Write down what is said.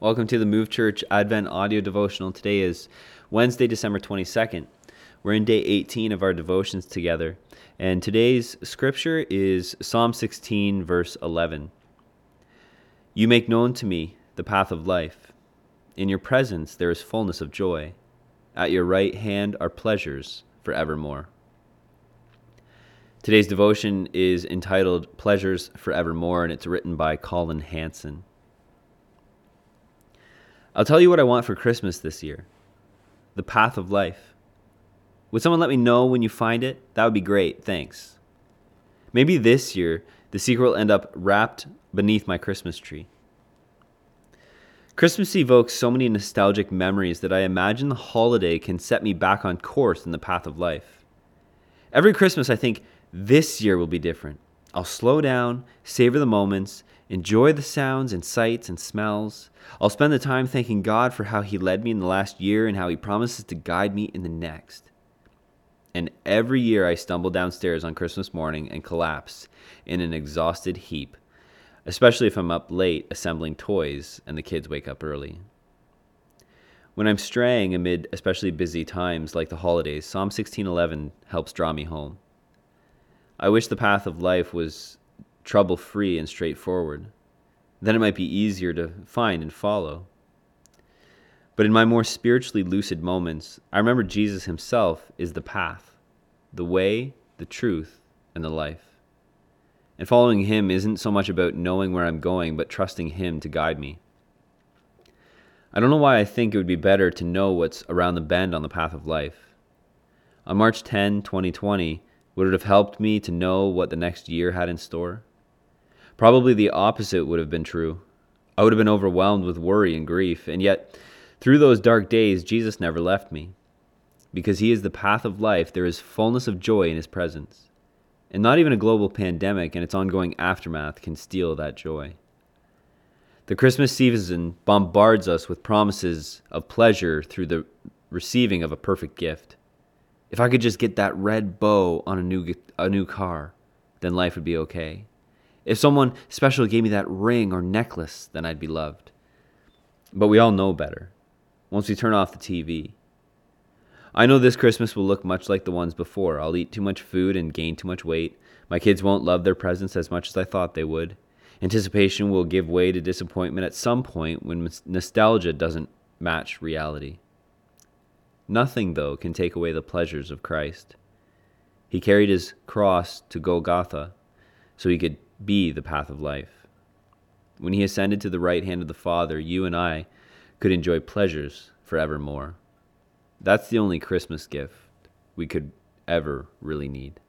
Welcome to the Move Church Advent audio devotional. Today is Wednesday, December 22nd. We're in day 18 of our devotions together, and today's scripture is Psalm 16, verse 11. You make known to me the path of life. In your presence there is fullness of joy. At your right hand are pleasures forevermore. Today's devotion is entitled Pleasures Forevermore, and it's written by Collin Hansen. I'll tell you what I want for Christmas this year the path of life. Would someone let me know when you find it? That would be great, thanks. Maybe this year the secret will end up wrapped beneath my Christmas tree. Christmas evokes so many nostalgic memories that I imagine the holiday can set me back on course in the path of life. Every Christmas, I think this year will be different. I'll slow down, savor the moments, enjoy the sounds and sights and smells. I'll spend the time thanking God for how He led me in the last year and how He promises to guide me in the next. And every year I stumble downstairs on Christmas morning and collapse in an exhausted heap, especially if I'm up late assembling toys and the kids wake up early. When I'm straying amid especially busy times like the holidays, Psalm 16:11 helps draw me home. I wish the path of life was trouble free and straightforward. Then it might be easier to find and follow. But in my more spiritually lucid moments, I remember Jesus himself is the path, the way, the truth, and the life. And following him isn't so much about knowing where I'm going, but trusting him to guide me. I don't know why I think it would be better to know what's around the bend on the path of life. On March 10, 2020, would it have helped me to know what the next year had in store? Probably the opposite would have been true. I would have been overwhelmed with worry and grief, and yet, through those dark days, Jesus never left me. Because He is the path of life, there is fullness of joy in His presence. And not even a global pandemic and its ongoing aftermath can steal that joy. The Christmas season bombards us with promises of pleasure through the receiving of a perfect gift. If I could just get that red bow on a new a new car, then life would be okay. If someone special gave me that ring or necklace, then I'd be loved. But we all know better. Once we turn off the TV, I know this Christmas will look much like the ones before. I'll eat too much food and gain too much weight. My kids won't love their presents as much as I thought they would. Anticipation will give way to disappointment at some point when nostalgia doesn't match reality. Nothing, though, can take away the pleasures of Christ. He carried his cross to Golgotha so he could be the path of life. When he ascended to the right hand of the Father, you and I could enjoy pleasures forevermore. That's the only Christmas gift we could ever really need.